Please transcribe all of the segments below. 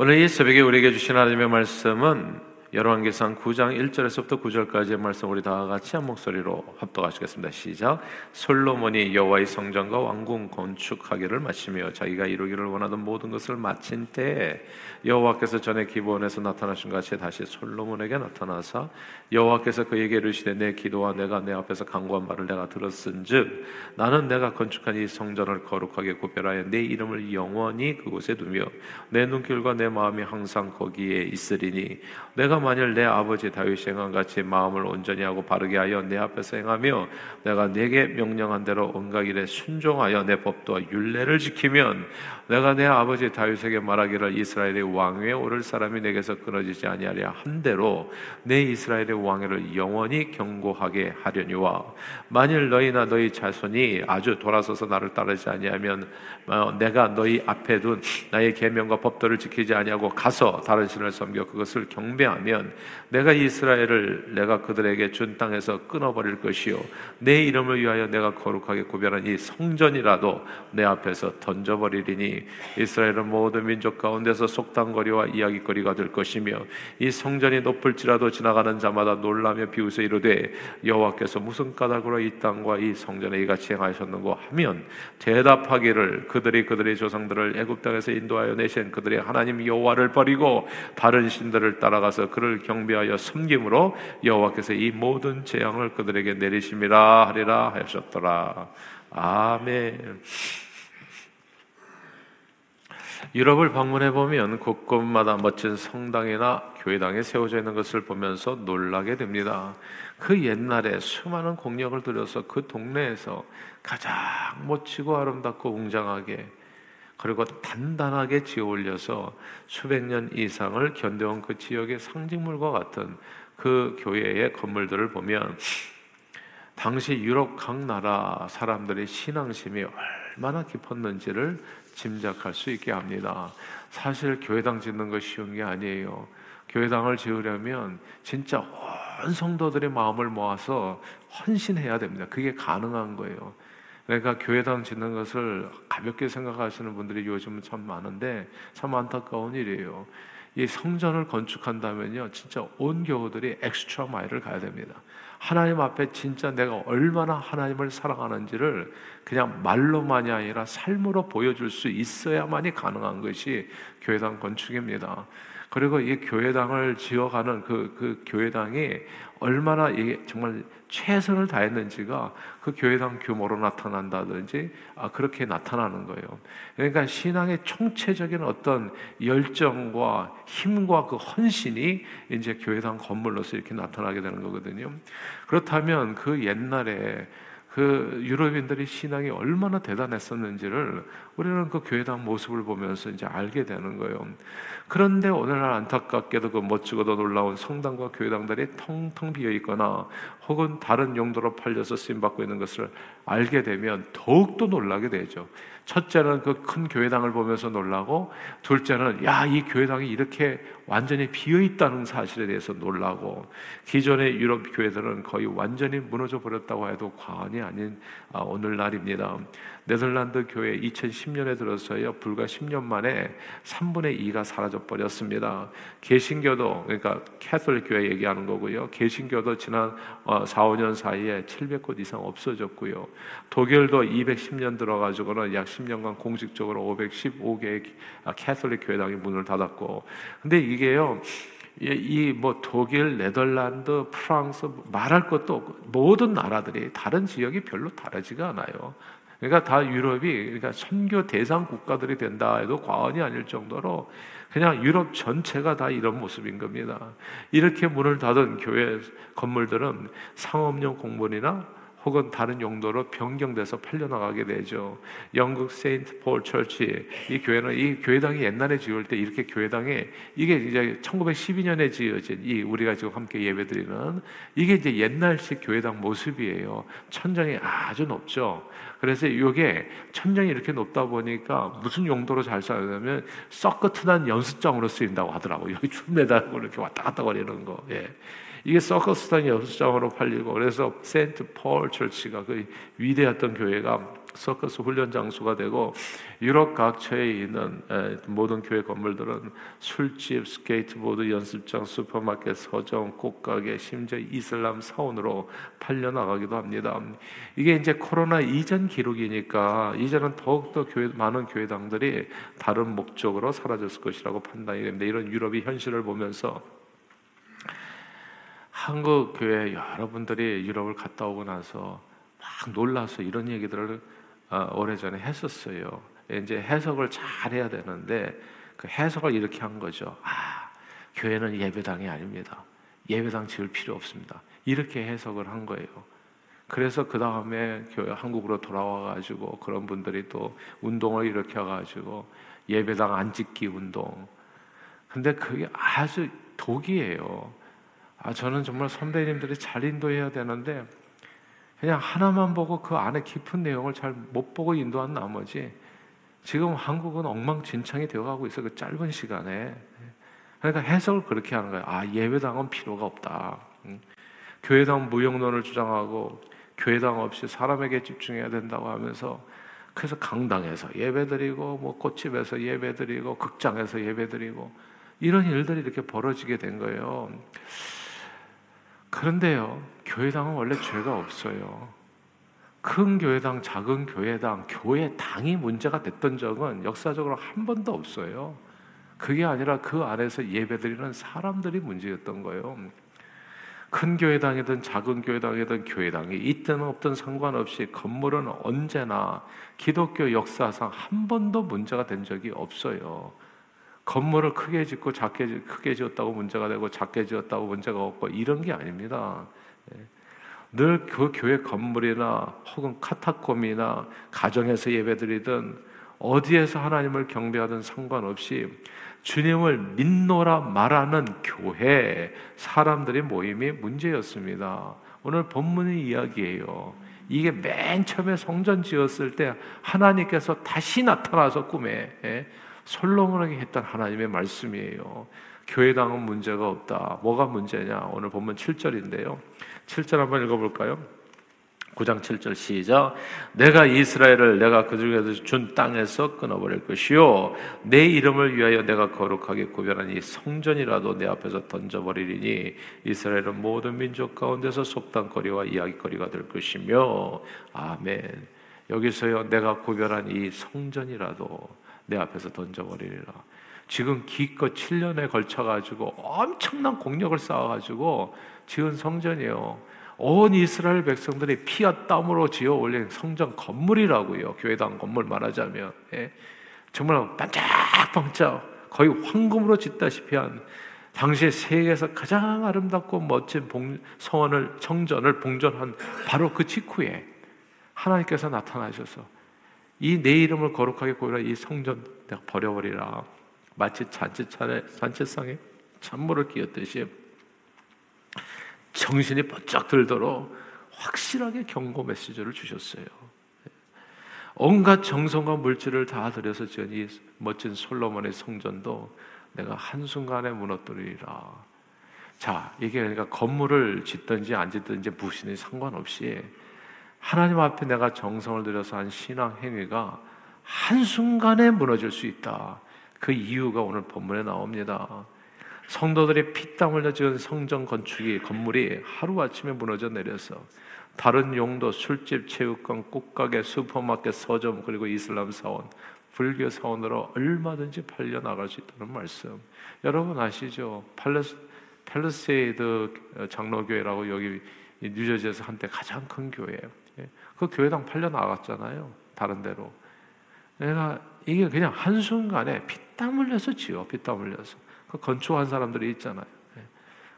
오늘 이 새벽에 우리에게 주신 하나님의 말씀은 열왕기상 9장 1절에서부터 9절까지의 말씀 우리 다 같이 한 목소리로 합독하시겠습니다. 시작. 솔로몬이 여호와의 성전과 왕궁 건축하기를 마치며 자기가 이루기를 원하던 모든 것을 마친 때에 여호와께서 전에 기본에서 나타나신 같이 다시 솔로몬에게 나타나사 여호와께서 그에게 이르시되 내 기도와 내가 내 앞에서 간구한 말을 내가 들었은즉 나는 내가 건축한 이 성전을 거룩하게 구별하여 내 이름을 영원히 그곳에 두며 내 눈길과 내 마음이 항상 거기에 있으리니 내가 만일 내 아버지 다윗이 행한 같이 마음을 온전히 하고 바르게 하여 내 앞에서 행하며 내가 내게 명령한 대로 온갖 일에 순종하여 내 법도와 율례를 지키면 내가 내 아버지 다윗에게 말하기를 이스라엘의 왕위에 오를 사람이 내게서 끊어지지 아니하랴 한 대로 내 이스라엘의 왕위를 영원히 경고하게 하려니와 만일 너희나 너희 자손이 아주 돌아서서 나를 따르지 아니하면 어, 내가 너희 앞에 둔 나의 계명과 법도를 지키지 아니하고 가서 다른 신을 섬겨 그것을 경배하면 내가 이스라엘을 내가 그들에게 준 땅에서 끊어버릴 것이요. 내 이름을 위하여 내가 거룩하게 구별한 이 성전이라도 내 앞에서 던져버리리니 이스라엘은 모든 민족 가운데서 속담거리와 이야기거리가 될 것이며 이 성전이 높을지라도 지나가는 자마다 놀라며 비웃어 이르되 여호와께서 무슨 까닭으로 이 땅과 이 성전에 이같이 행하셨는고 하면 대답하기를 그들이 그들의 조상들을 애굽 땅에서 인도하여 내신 그들의 하나님 여호와를 버리고 다른 신들을 따라가서 그를 경배하여 섬김으로 여호와께서 이 모든 재앙을 그들에게 내리심이라 하리라 하셨더라. 아멘. 유럽을 방문해 보면 곳곳마다 멋진 성당이나 교회당에 세워져 있는 것을 보면서 놀라게 됩니다. 그 옛날에 수많은 공력을 들여서 그 동네에서 가장 멋지고 아름답고 웅장하게 그리고 단단하게 지어 올려서 수백 년 이상을 견뎌온 그 지역의 상징물과 같은 그 교회의 건물들을 보면 당시 유럽 각 나라 사람들의 신앙심이 얼마나 깊었는지를 짐작할 수 있게 합니다. 사실 교회당 짓는 거 쉬운 게 아니에요. 교회당을 지으려면 진짜 온 성도들의 마음을 모아서 헌신해야 됩니다. 그게 가능한 거예요. 그러니까 교회당 짓는 것을 가볍게 생각하시는 분들이 요즘은 참 많은데 참 안타까운 일이에요. 이 성전을 건축한다면요, 진짜 온 교우들이 엑스트라 마일을 가야 됩니다. 하나님 앞에 진짜 내가 얼마나 하나님을 사랑하는지를 그냥 말로만이 아니라 삶으로 보여줄 수 있어야만이 가능한 것이 교회당 건축입니다. 그리고 이 교회당을 지어가는 그, 그 교회당이 얼마나 이게 정말 최선을 다했는지가 그 교회당 규모로 나타난다든지 아, 그렇게 나타나는 거예요. 그러니까 신앙의 총체적인 어떤 열정과 힘과 그 헌신이 이제 교회당 건물로서 이렇게 나타나게 되는 거거든요. 그렇다면 그 옛날에 그 유럽인들의 신앙이 얼마나 대단했었는지를 우리는 그 교회당 모습을 보면서 이제 알게 되는 거예요. 그런데 오늘날 안타깝게도 그 멋지고도 놀라운 성당과 교회당들이 텅텅 비어 있거나 혹은 다른 용도로 팔려서 쓰임 받고 있는 것을 알게 되면 더욱더 놀라게 되죠. 첫째는 그 큰 교회당을 보면서 놀라고, 둘째는 야, 이 교회당이 이렇게 완전히 비어 있다는 사실에 대해서 놀라고, 기존의 유럽 교회들은 거의 완전히 무너져 버렸다고 해도 과언이 아닌 아, 오늘날입니다. 네덜란드 교회 2010년에 들어서요 불과 10년 만에 3분의 2가 사라져 버렸습니다. 개신교도 그러니까 캐톨릭 교회 얘기하는 거고요. 개신교도 지난 4, 어, 5년 사이에 700곳 이상 없어졌고요. 독일도 210년 들어가지고는 약 10년간 공식적으로 515개의 캐톨릭 교회당이 문을 닫았고, 근데 이게요. 이뭐 독일, 네덜란드, 프랑스 말할 것도 없고 모든 나라들이 다른 지역이 별로 다르지가 않아요. 그러니까 다 유럽이 그러니까 선교 대상 국가들이 된다 해도 과언이 아닐 정도로 그냥 유럽 전체가 다 이런 모습인 겁니다. 이렇게 문을 닫은 교회 건물들은 상업용 공문이나 혹은 다른 용도로 변경돼서 팔려나가게 되죠. 영국 세인트 폴 철치 이 교회는 이 교회당이 옛날에 지을 때 이렇게 교회당에 이게 이제 1912년에 지어진 이 우리가 지금 함께 예배드리는 이게 이제 옛날식 교회당 모습이에요. 천장이 아주 높죠. 그래서 이게 천장이 이렇게 높다 보니까 무슨 용도로 잘 쓰냐면 썩긋한 연습장으로 쓰인다고 하더라고요. 줄 매달고 이렇게 왔다 갔다 거리는 거. 예. 이게 서커스단 여수장으로 팔리고 그래서 세인트 폴 철치가 그 위대했던 교회가 서커스 훈련 장소가 되고 유럽 각처에 있는 모든 교회 건물들은 술집, 스케이트보드 연습장, 슈퍼마켓, 서점, 꽃가게, 심지어 이슬람 사원으로 팔려 나가기도 합니다. 이게 이제 코로나 이전 기록이니까 이제는 더욱더 교회, 많은 교회당들이 다른 목적으로 사라졌을 것이라고 판단이 됩니다. 이런 유럽의 현실을 보면서 한국 교회 여러분들이 유럽을 갔다 오고 나서 막 놀라서 이런 얘기들을 어, 오래전에 했었어요. 이제 해석을 잘 해야 되는데 그 해석을 이렇게 한 거죠. 아, 교회는 예배당이 아닙니다. 예배당 지을 필요 없습니다. 이렇게 해석을 한 거예요. 그래서 그 다음에 교회 한국으로 돌아와 가지고 그런 분들이 또 운동을 일으켜 가지고 예배당 안 짓기 운동. 근데 그게 아주 독이에요. 아, 저는 정말 선배님들이 잘 인도해야 되는데 그냥 하나만 보고 그 안에 깊은 내용을 잘 못 보고 인도한 나머지 지금 한국은 엉망진창이 되어가고 있어 그 짧은 시간에 그러니까 해석을 그렇게 하는 거예요. 아 예배당은 필요가 없다. 교회당 무용론을 주장하고 교회당 없이 사람에게 집중해야 된다고 하면서 그래서 강당에서 예배드리고 뭐 꽃집에서 예배드리고 극장에서 예배드리고 이런 일들이 이렇게 벌어지게 된 거예요. 그런데요, 교회당은 원래 죄가 없어요. 큰 교회당, 작은 교회당, 교회당이 문제가 됐던 적은 역사적으로 한 번도 없어요. 그게 아니라 그 안에서 예배드리는 사람들이 문제였던 거예요. 큰 교회당이든 작은 교회당이든 교회당이 있든 없든 상관없이 건물은 언제나 기독교 역사상 한 번도 문제가 된 적이 없어요. 건물을 크게 짓고 작게 크게 지었다고 문제가 되고 작게 지었다고 문제가 없고 이런 게 아닙니다. 예. 늘그 교회 건물이나 혹은 카타콤이나 가정에서 예배드리든 어디에서 하나님을 경배하든 상관없이 주님을 믿노라 말하는 교회 사람들의 모임이 문제였습니다. 오늘 본문의 이야기예요. 이게 맨 처음에 성전 지었을 때 하나님께서 다시 나타나서 꿈에 예, 솔로몬에게 했던 하나님의 말씀이에요. 교회당은 문제가 없다. 뭐가 문제냐? 오늘 본문 7절인데요. 7절 한번 읽어볼까요? 9장 7절 시작. 내가 이스라엘을 내가 그 중에서 준 땅에서 끊어버릴 것이요. 내 이름을 위하여 내가 거룩하게 구별한 이 성전이라도 내 앞에서 던져버리리니 이스라엘은 모든 민족 가운데서 속단거리와 이야기거리가 될 것이며 아멘. 여기서요 내가 구별한 이 성전이라도 내 앞에서 던져버리리라. 지금 기껏 7년에 걸쳐가지고 엄청난 공력을 쌓아가지고 지은 성전이에요. 온 이스라엘 백성들이 피와 땀으로 지어 올린 성전 건물이라고요. 교회당 건물 말하자면. 예. 정말 반짝반짝 거의 황금으로 짓다시피 한 당시 세계에서 가장 아름답고 멋진 봉, 성원을 성전을 봉전한 바로 그 직후에 하나님께서 나타나셔서 이 내 이름을 거룩하게 고이라 이 성전 내가 버려버리라. 마치 잔치차례 잔치상에 찬물을 끼얹듯이 정신이 번쩍 들도록 확실하게 경고 메시지를 주셨어요. 온갖 정성과 물질을 다 들여서 지은 이 멋진 솔로몬의 성전도 내가 한순간에 무너뜨리리라. 자, 이게 그러니까 건물을 짓든지 안 짓든지 무신이 상관없이 하나님 앞에 내가 정성을 들여서 한 신앙 행위가 한순간에 무너질 수 있다. 그 이유가 오늘 본문에 나옵니다. 성도들이 피땀 흘려 지은 성전 건축이 건물이 하루아침에 무너져 내려서 다른 용도 술집, 체육관, 꽃가게, 슈퍼마켓, 서점 그리고 이슬람 사원, 불교 사원으로 얼마든지 팔려 나갈 수 있다는 말씀. 여러분 아시죠? 팔레스 펠르세이드 장로교회라고 여기 뉴저지에서 한때 가장 큰 교회예요. 예. 그 교회당 팔려 나갔잖아요. 다른 데로. 내가 이게 그냥 한순간에 피땀 흘려서 지어, 피땀 흘려서. 그 건축한 사람들이 있잖아요. 예.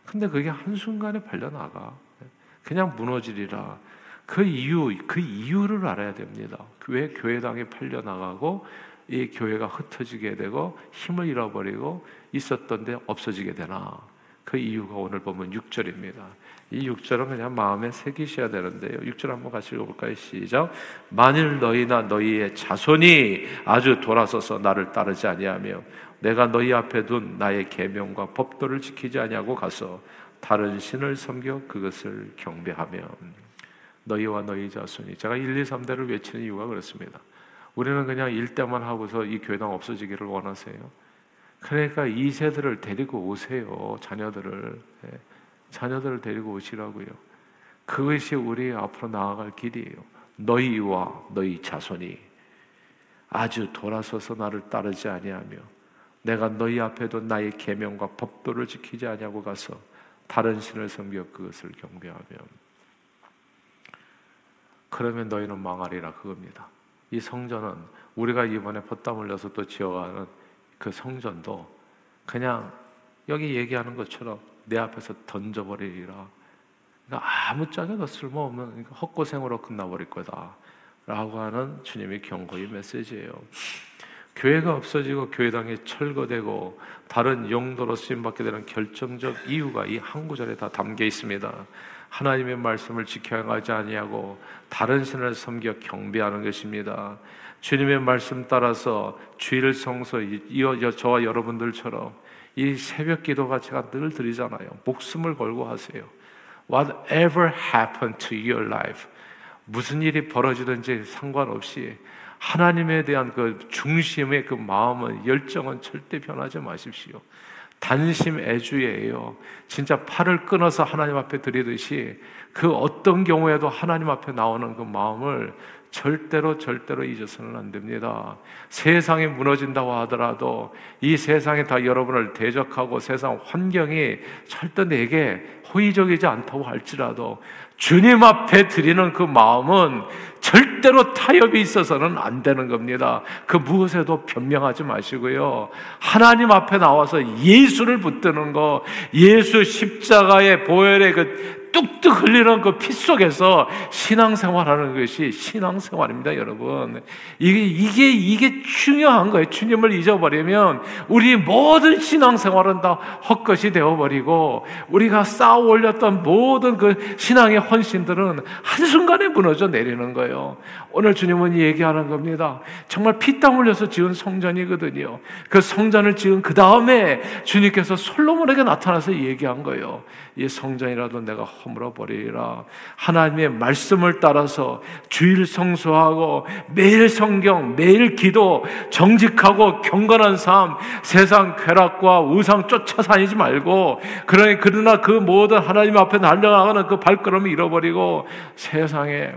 근데 그게 한순간에 팔려 나가. 예. 그냥 무너지리라. 그 이유, 그 이유를 알아야 됩니다. 왜 교회당이 팔려 나가고 이 교회가 흩어지게 되고 힘을 잃어버리고 있었던 데 없어지게 되나? 그 이유가 오늘 보면 6절입니다. 이 6절은 그냥 마음에 새기셔야 되는데요. 6절 한번 같이 읽어볼까요? 시작. 만일 너희나 너희의 자손이 아주 돌아서서 나를 따르지 아니하며 내가 너희 앞에 둔 나의 계명과 법도를 지키지 아니하고 가서 다른 신을 섬겨 그것을 경배하며 너희와 너희 자손이 제가 1, 2, 3대를 외치는 이유가 그렇습니다. 우리는 그냥 일대만 하고서 이 교회당 없어지기를 원하세요. 그러니까 이 세대를 데리고 오세요. 자녀들을 예, 자녀들을 데리고 오시라고요. 그것이 우리 앞으로 나아갈 길이에요. 너희와 너희 자손이 아주 돌아서서 나를 따르지 아니하며 내가 너희 앞에도 나의 계명과 법도를 지키지 아니하고 가서 다른 신을 섬겨 그것을 경배하며 그러면 너희는 망하리라 그겁니다. 이 성전은 우리가 이번에 벗땀 흘려서 또 지어가는 그 성전도 그냥 여기 얘기하는 것처럼 내 앞에서 던져버리리라. 그러니까 아무 짝에도 쓸모없는 그러니까 헛고생으로 끝나버릴 거다. 라고 하는 주님의 경고의 메시지예요. 교회가 없어지고 교회당이 철거되고 다른 용도로 쓰임받게 되는 결정적 이유가 이 한 구절에 다 담겨 있습니다. 하나님의 말씀을 지켜가지 아니하고 다른 신을 섬겨 경배하는 것입니다. 주님의 말씀 따라서 주일 성소 저와 여러분들처럼 이 새벽 기도가 제가 늘 드리잖아요. 목숨을 걸고 하세요. Whatever happened to your life, 무슨 일이 벌어지든지 상관없이 하나님에 대한 그 중심의 그 마음은 열정은 절대 변하지 마십시오. 단심 애주예요. 진짜 팔을 끊어서 하나님 앞에 드리듯이 그 어떤 경우에도 하나님 앞에 나오는 그 마음을 절대로 절대로 잊어서는 안 됩니다. 세상이 무너진다고 하더라도 이 세상이 다 여러분을 대적하고 세상 환경이 절대 내게 호의적이지 않다고 할지라도 주님 앞에 드리는 그 마음은 절대로 타협이 있어서는 안 되는 겁니다. 그 무엇에도 변명하지 마시고요. 하나님 앞에 나와서 예수를 붙드는 거, 예수 십자가의 보혈의 그 뚝뚝 흘리는 그 피 속에서 신앙생활하는 것이 신앙생활입니다, 여러분. 이게, 이게, 이게 중요한 거예요. 주님을 잊어버리면 우리 모든 신앙생활은 다 헛것이 되어버리고 우리가 쌓아 올렸던 모든 그 신앙의 헌신들은 한순간에 무너져 내리는 거예요. 오늘 주님은 얘기하는 겁니다. 정말 피 땀 흘려서 지은 성전이거든요. 그 성전을 지은 그 다음에 주님께서 솔로몬에게 나타나서 얘기한 거예요. 이 성전이라도 내가 허물어 버리리라. 하나님의 말씀을 따라서 주일 성수하고 매일 성경, 매일 기도, 정직하고 경건한 삶, 세상 쾌락과 우상 쫓아 다니지 말고 그러니 그러나 그 모든 하나님 앞에 날려나가는 그 발걸음을 잃어버리고 세상에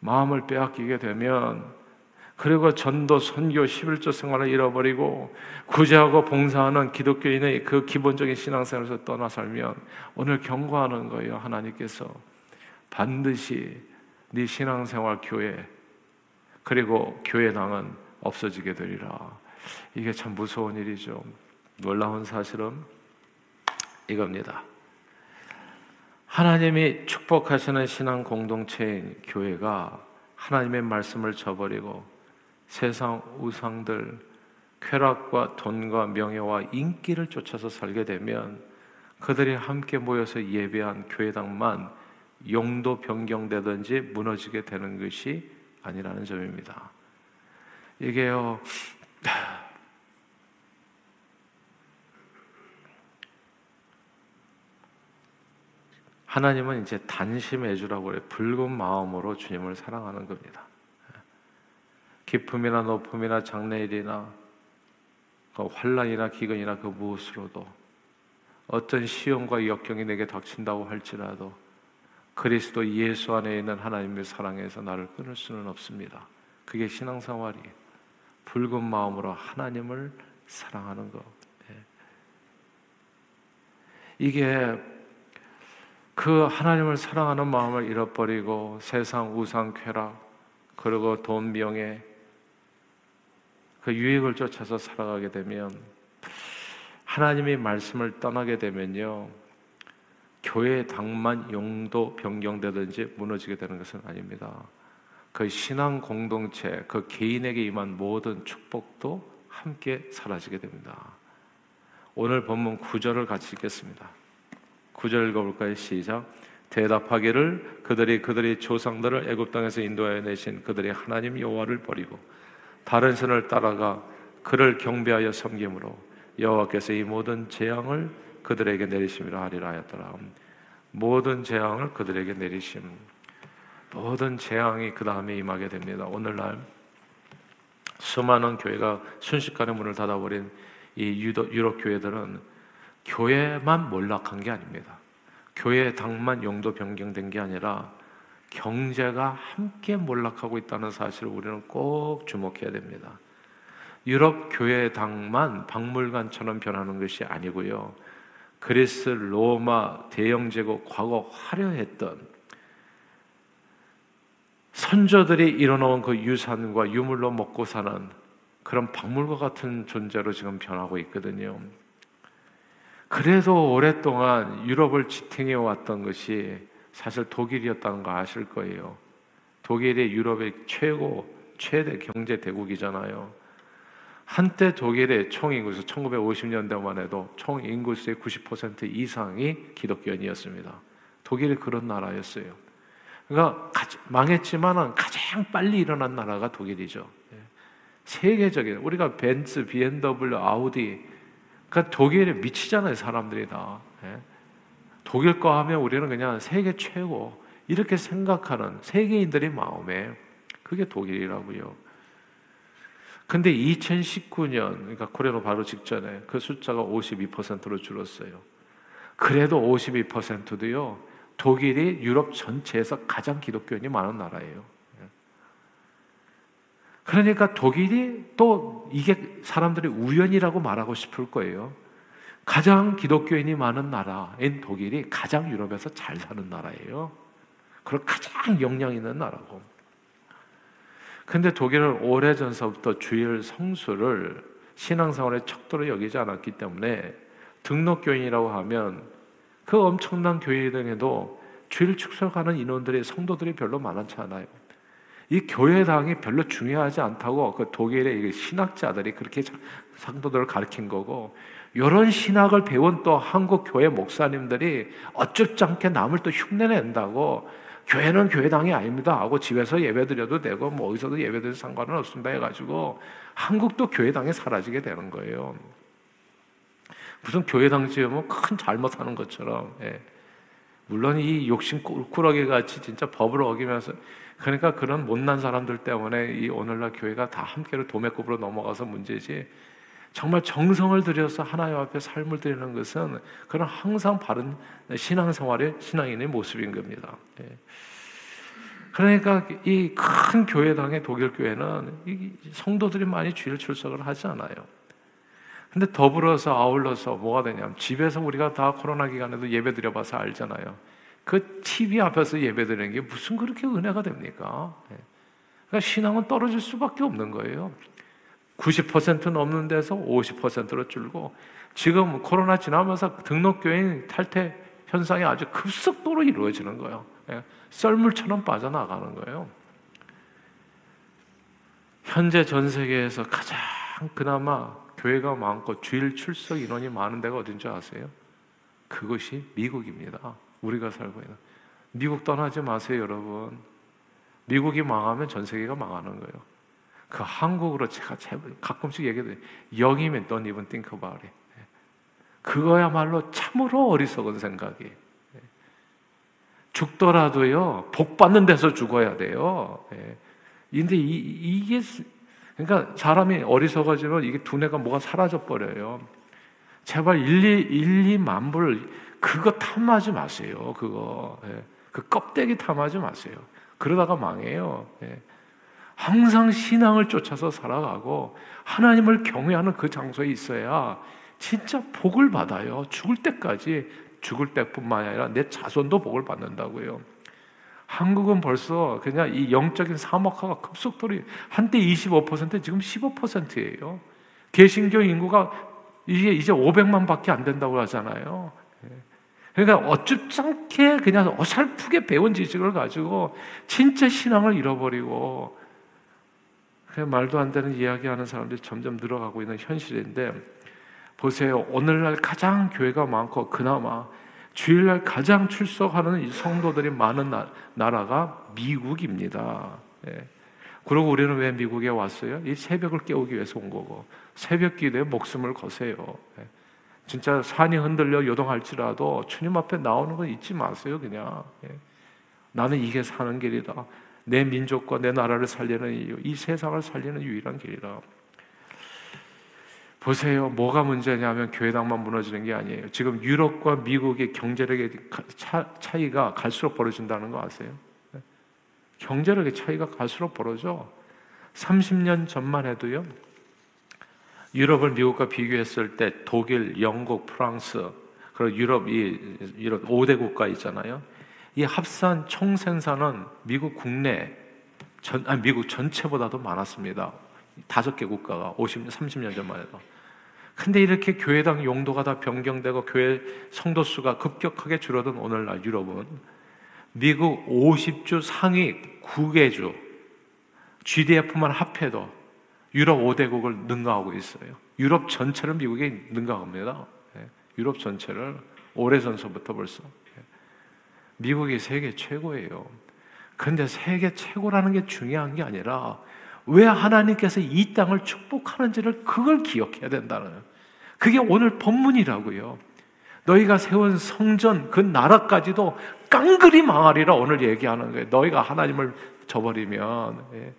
마음을 빼앗기게 되면 그리고 전도, 선교, 11조 생활을 잃어버리고 구제하고 봉사하는 기독교인의 그 기본적인 신앙생활에서 떠나 살면 오늘 경고하는 거예요. 하나님께서 반드시 네 신앙생활 교회 그리고 교회당은 없어지게 되리라. 이게 참 무서운 일이죠. 놀라운 사실은 이겁니다. 하나님이 축복하시는 신앙 공동체인 교회가 하나님의 말씀을 저버리고 세상 우상들, 쾌락과 돈과 명예와 인기를 쫓아서 살게 되면 그들이 함께 모여서 예배한 교회당만 용도 변경되든지 무너지게 되는 것이 아니라는 점입니다. 이게요, 하나님은 이제 단심해 주라고 그래 붉은 마음으로 주님을 사랑하는 겁니다. 기쁨이나 높음이나 장래일이나 그 환란이나 기근이나 그 무엇으로도 어떤 시험과 역경이 내게 닥친다고 할지라도 그리스도 예수 안에 있는 하나님의 사랑에서 나를 끊을 수는 없습니다. 그게 신앙생활이 붉은 마음으로 하나님을 사랑하는 것. 예. 이게 그 하나님을 사랑하는 마음을 잃어버리고 세상 우상 쾌락 그리고 돈 명예 그 유익을 쫓아서 살아가게 되면 하나님의 말씀을 떠나게 되면요 교회 당만 용도 변경되든지 무너지게 되는 것은 아닙니다. 그 신앙 공동체, 그 개인에게 임한 모든 축복도 함께 사라지게 됩니다. 오늘 본문 9절을 같이 읽겠습니다. 9절 읽어볼까요? 시작. 대답하기를 그들이 그들의 조상들을 애굽 땅에서 인도하여 내신 그들의 하나님 여호와를 버리고 다른 신을 따라가 그를 경배하여 섬김으로 여호와께서 이 모든 재앙을 그들에게 내리심이라 하리라 하였더라. 모든 재앙을 그들에게 내리심. 모든 재앙이 그 다음에 임하게 됩니다. 오늘날 수많은 교회가 순식간에 문을 닫아버린 이 유럽 교회들은 교회만 몰락한 게 아닙니다. 교회 당만 용도 변경된 게 아니라 경제가 함께 몰락하고 있다는 사실을 우리는 꼭 주목해야 됩니다. 유럽 교회 당만 박물관처럼 변하는 것이 아니고요. 그리스, 로마, 대영 제국 과거 화려했던 선조들이 일어놓은 그 유산과 유물로 먹고 사는 그런 박물과 같은 존재로 지금 변하고 있거든요. 그래도 오랫동안 유럽을 지탱해 왔던 것이 사실 독일이었다는 거 아실 거예요. 독일이 유럽의 최고 최대 경제 대국이잖아요. 한때 독일의 총 인구수 1950년대만 해도 총 인구수의 90% 이상이 기독교인이었습니다. 독일이 그런 나라였어요. 그러니까 망했지만 가장 빨리 일어난 나라가 독일이죠. 예. 세계적인 우리가 벤츠, BMW, 아우디 그러니까 독일에 미치잖아요 사람들이 다. 예. 독일 거 하면 우리는 그냥 세계 최고 이렇게 생각하는 세계인들의 마음에 그게 독일이라고요. 근데 2019년, 그러니까 코로나 바로 직전에 그 숫자가 52%로 줄었어요. 그래도 52%도요, 독일이 유럽 전체에서 가장 기독교인이 많은 나라예요. 그러니까 독일이 또 이게 사람들이 우연이라고 말하고 싶을 거예요. 가장 기독교인이 많은 나라인 독일이 가장 유럽에서 잘 사는 나라예요. 그리고 가장 역량 있는 나라고. 근데 독일은 오래전서부터 주일 성수를 신앙생활의 척도로 여기지 않았기 때문에 등록교인이라고 하면 그 엄청난 교회 등에도 주일 축석하는 인원들이 성도들이 별로 많지 않아요. 이 교회당이 별로 중요하지 않다고 그 독일의 신학자들이 그렇게 상도들을 가르친 거고 이런 신학을 배운 또 한국 교회 목사님들이 어쭙지 않게 남을 또 흉내낸다고 교회는 교회당이 아닙니다 하고 집에서 예배드려도 되고 뭐 어디서도 예배드려도 상관은 없습니다 해가지고 한국도 교회당이 사라지게 되는 거예요. 무슨 교회당 지으면 큰 잘못하는 것처럼 예. 물론 이 욕심 꾸러기 같이 진짜 법을 어기면서 그러니까 그런 못난 사람들 때문에 이 오늘날 교회가 다 함께로 도매급으로 넘어가서 문제지 정말 정성을 들여서 하나님 앞에 삶을 드리는 것은 그런 항상 바른 신앙생활의 신앙인의 모습인 겁니다. 예. 그러니까 이 큰 교회당의 독일 교회는 성도들이 많이 주일 출석을 하지 않아요. 근데 더불어서 아울러서 뭐가 되냐면 집에서 우리가 다 코로나 기간에도 예배 드려봐서 알잖아요. 그 TV 앞에서 예배 드리는 게 무슨 그렇게 은혜가 됩니까? 예. 그러니까 신앙은 떨어질 수밖에 없는 거예요. 90% 넘는 데서 50%로 줄고 지금 코로나 지나면서 등록교인 탈퇴 현상이 아주 급속도로 이루어지는 거예요. 예. 썰물처럼 빠져나가는 거예요. 현재 전 세계에서 가장 그나마 교회가 많고 주일 출석 인원이 많은 데가 어딘지 아세요? 그것이 미국입니다. 우리가 살고 있는. 미국 떠나지 마세요, 여러분. 미국이 망하면 전 세계가 망하는 거예요. 그 한국으로 제가 가끔씩 얘기해요. 영이면 don't even think about it. 그거야말로 참으로 어리석은 생각이. 죽더라도요, 복 받는 데서 죽어야 돼요. 근데 이, 이게, 그러니까 사람이 어리석어지면 이게 두뇌가 뭐가 사라져 버려요. 제발 1, 2, 1, 2만 불, 그거 탐하지 마세요. 그거. 그 껍데기 탐하지 마세요. 그러다가 망해요. 항상 신앙을 쫓아서 살아가고 하나님을 경외하는 그 장소에 있어야 진짜 복을 받아요. 죽을 때까지 죽을 때뿐만 아니라 내 자손도 복을 받는다고요. 한국은 벌써 그냥 이 영적인 사막화가 급속도로 한때 25% 지금 15%예요. 개신교 인구가 이게 이제 500만밖에 안 된다고 하잖아요. 그러니까 어쭙지 않게 그냥 어설프게 배운 지식을 가지고 진짜 신앙을 잃어버리고 말도 안 되는 이야기하는 사람들이 점점 늘어가고 있는 현실인데 보세요. 오늘날 가장 교회가 많고 그나마 주일날 가장 출석하는 이 성도들이 많은 나, 라가 미국입니다. 예. 그리고 우리는 왜 미국에 왔어요? 이 새벽을 깨우기 위해서 온 거고 새벽 기도에 목숨을 거세요. 예. 진짜 산이 흔들려 요동할지라도 주님 앞에 나오는 거 잊지 마세요, 그냥. 예. 나는 이게 사는 길이다. 내 민족과 내 나라를 살리는 이유, 이 세상을 살리는 유일한 길이다. 보세요. 뭐가 문제냐면 교회당만 무너지는 게 아니에요. 지금 유럽과 미국의 경제력의 차, 이가 갈수록 벌어진다는 거 아세요? 네. 경제력의 차이가 갈수록 벌어져. 30년 전만 해도요. 유럽을 미국과 비교했을 때 독일, 영국, 프랑스 그리고 유럽 이 유럽 5대 국가 있잖아요. 이 합산 총 생산은 미국 국내 전 아니 미국 전체보다도 많았습니다. 다섯 개 국가가 50, 30년 전만 해도. 근데 이렇게 교회당 용도가 다 변경되고 교회 성도 수가 급격하게 줄어든 오늘날 유럽은 미국 50주 상위 9개주 GDP만 합해도 유럽 5대국을 능가하고 있어요. 유럽 전체를 미국이 능가합니다. 예, 유럽 전체를 오래전서부터 벌써. 예. 미국이 세계 최고예요. 근데 세계 최고라는 게 중요한 게 아니라 왜 하나님께서 이 땅을 축복하는지를 그걸 기억해야 된다는 그게 오늘 본문이라고요. 너희가 세운 성전 그 나라까지도 깡그리 망하리라 오늘 얘기하는 거예요. 너희가 하나님을 저버리면 예.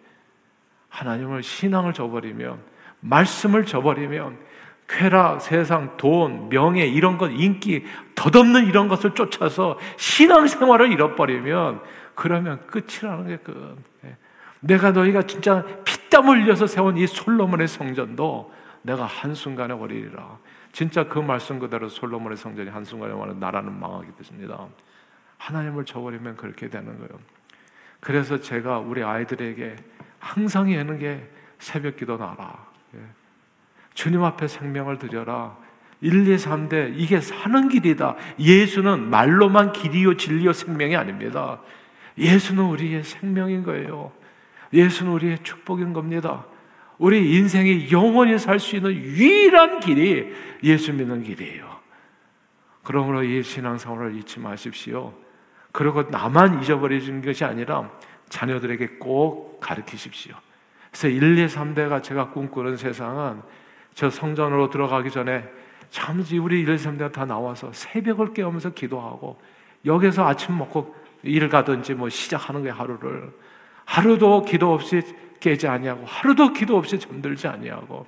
하나님을 신앙을 저버리면 말씀을 저버리면 쾌락, 세상, 돈, 명예 이런 것, 인기 덧없는 이런 것을 쫓아서 신앙 생활을 잃어버리면 그러면 끝이라는 게 끝. 예. 내가 너희가 진짜 피땀 흘려서 세운 이 솔로몬의 성전도 내가 한순간에 버리리라. 진짜 그 말씀 그대로 솔로몬의 성전이 한순간에 와는 나라는 망하게 됐습니다. 하나님을 저버리면 그렇게 되는 거예요. 그래서 제가 우리 아이들에게 항상 여는 게 새벽 기도 나라. 예. 주님 앞에 생명을 드려라. 1, 2, 3대 이게 사는 길이다. 예수는 말로만 길이요 진리요 생명이 아닙니다. 예수는 우리의 생명인 거예요. 예수는 우리의 축복인 겁니다. 우리 인생이 영원히 살 수 있는 유일한 길이 예수 믿는 길이에요. 그러므로 이 신앙생활을 잊지 마십시오. 그리고 나만 잊어버리는 것이 아니라 자녀들에게 꼭 가르치십시오. 그래서 1, 2, 3대가 제가 꿈꾸는 세상은 저 성전으로 들어가기 전에 잠시 우리 1, 2, 3대가 다 나와서 새벽을 깨우면서 기도하고 여기서 아침 먹고 일 가든지 뭐 시작하는 게 하루를. 하루도 기도 없이 깨지 아니하고 하루도 기도 없이 잠들지 아니하고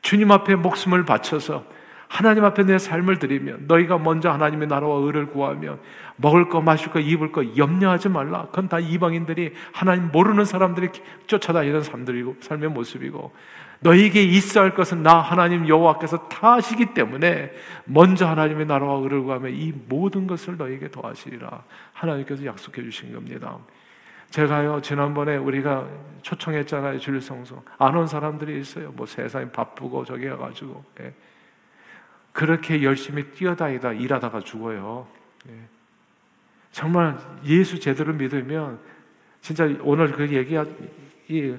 주님 앞에 목숨을 바쳐서 하나님 앞에 내 삶을 드리면 너희가 먼저 하나님의 나라와 의를 구하면 먹을 거 마실 거 입을 거 염려하지 말라. 그건 다 이방인들이 하나님 모르는 사람들이 쫓아다니는 삶들이고 삶의 모습이고 너희에게 있어야 할 것은 나 하나님 여호와께서 다 하시기 때문에 먼저 하나님의 나라와 의를 구하면 이 모든 것을 너희에게 더하시리라. 하나님께서 약속해 주신 겁니다. 제가요 지난번에 우리가 초청했잖아요 주일성소 안온 사람들이 있어요. 뭐 세상이 바쁘고 저기 해가지고 예. 그렇게 열심히 뛰어다니다 일하다가 죽어요. 예. 정말 예수 제대로 믿으면 진짜 오늘 그 얘기가 이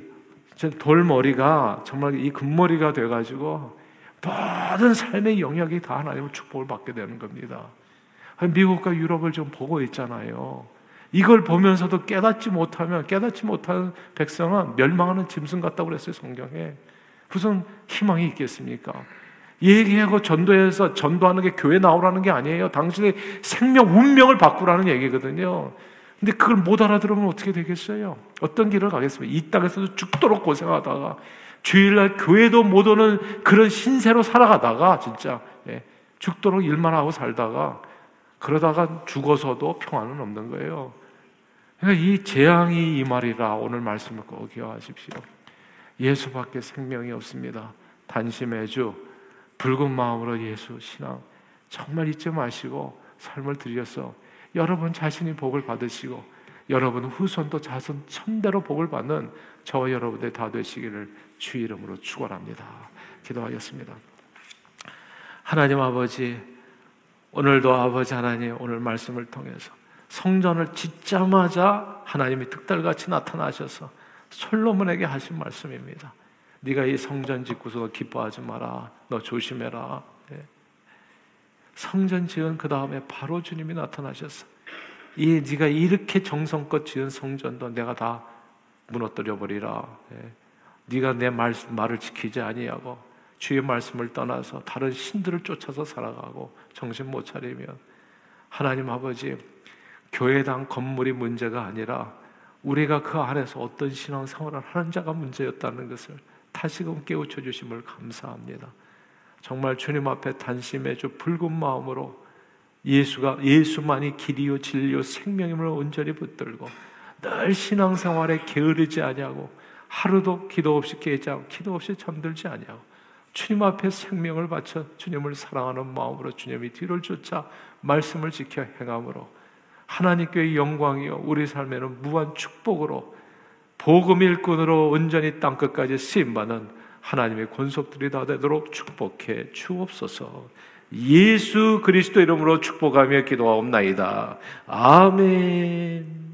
돌머리가 정말 이 금머리가 돼가지고 모든 삶의 영역이 다 하나님의 축복을 받게 되는 겁니다. 미국과 유럽을 좀 보고 있잖아요. 이걸 보면서도 깨닫지 못하면 깨닫지 못하는 백성은 멸망하는 짐승 같다고 그랬어요 성경에 무슨 희망이 있겠습니까? 얘기하고 전도해서 전도하는 게 교회 나오라는 게 아니에요. 당신의 생명, 운명을 바꾸라는 얘기거든요. 근데 그걸 못 알아들으면 어떻게 되겠어요? 어떤 길을 가겠습니까? 이 땅에서도 죽도록 고생하다가 주일날 교회도 못 오는 그런 신세로 살아가다가 진짜 예, 죽도록 일만 하고 살다가 그러다가 죽어서도 평안은 없는 거예요. 그러니까 이 재앙이 이 말이라 오늘 말씀을 꼭 기억하십시오. 예수밖에 생명이 없습니다. 단심의 주 붉은 마음으로 예수 신앙 정말 잊지 마시고 삶을 들여서 여러분 자신이 복을 받으시고 여러분 후손도 자손 천대로 복을 받는 저와 여러분들 다 되시기를 주 이름으로 축원합니다. 기도하겠습니다. 하나님 아버지 오늘도 아버지 하나님 오늘 말씀을 통해서 성전을 짓자마자 하나님이 특달같이 나타나셔서 솔로몬에게 하신 말씀입니다. 네가 이 성전 짓고서 기뻐하지 마라. 너 조심해라. 네. 성전 지은 그 다음에 바로 주님이 나타나셨어. 이 네가 이렇게 정성껏 지은 성전도 내가 다 무너뜨려 버리라. 네. 네가 내 말, 말을 지키지 아니하고 주의 말씀을 떠나서 다른 신들을 쫓아서 살아가고 정신 못 차리면 하나님 아버지 교회당 건물이 문제가 아니라 우리가 그 안에서 어떤 신앙생활을 하는 자가 문제였다는 것을 다시금 깨우쳐 주심을 감사합니다. 정말 주님 앞에 단심해주 붉은 마음으로 예수가 예수만이 길이요 진리요 생명임을 온전히 붙들고 늘 신앙생활에 게으르지 아니하고 하루도 기도 없이 깨지 않고 기도 없이 잠들지 아니하고 주님 앞에 생명을 바쳐 주님을 사랑하는 마음으로 주님이 뒤를 쫓아 말씀을 지켜 행함으로 하나님께 영광이요 우리 삶에는 무한 축복으로 복음 일꾼으로 온전히 땅 끝까지 쓰임 받는 하나님의 권속들이 다 되도록 축복해 주옵소서. 예수 그리스도 이름으로 축복하며 기도하옵나이다. 아멘.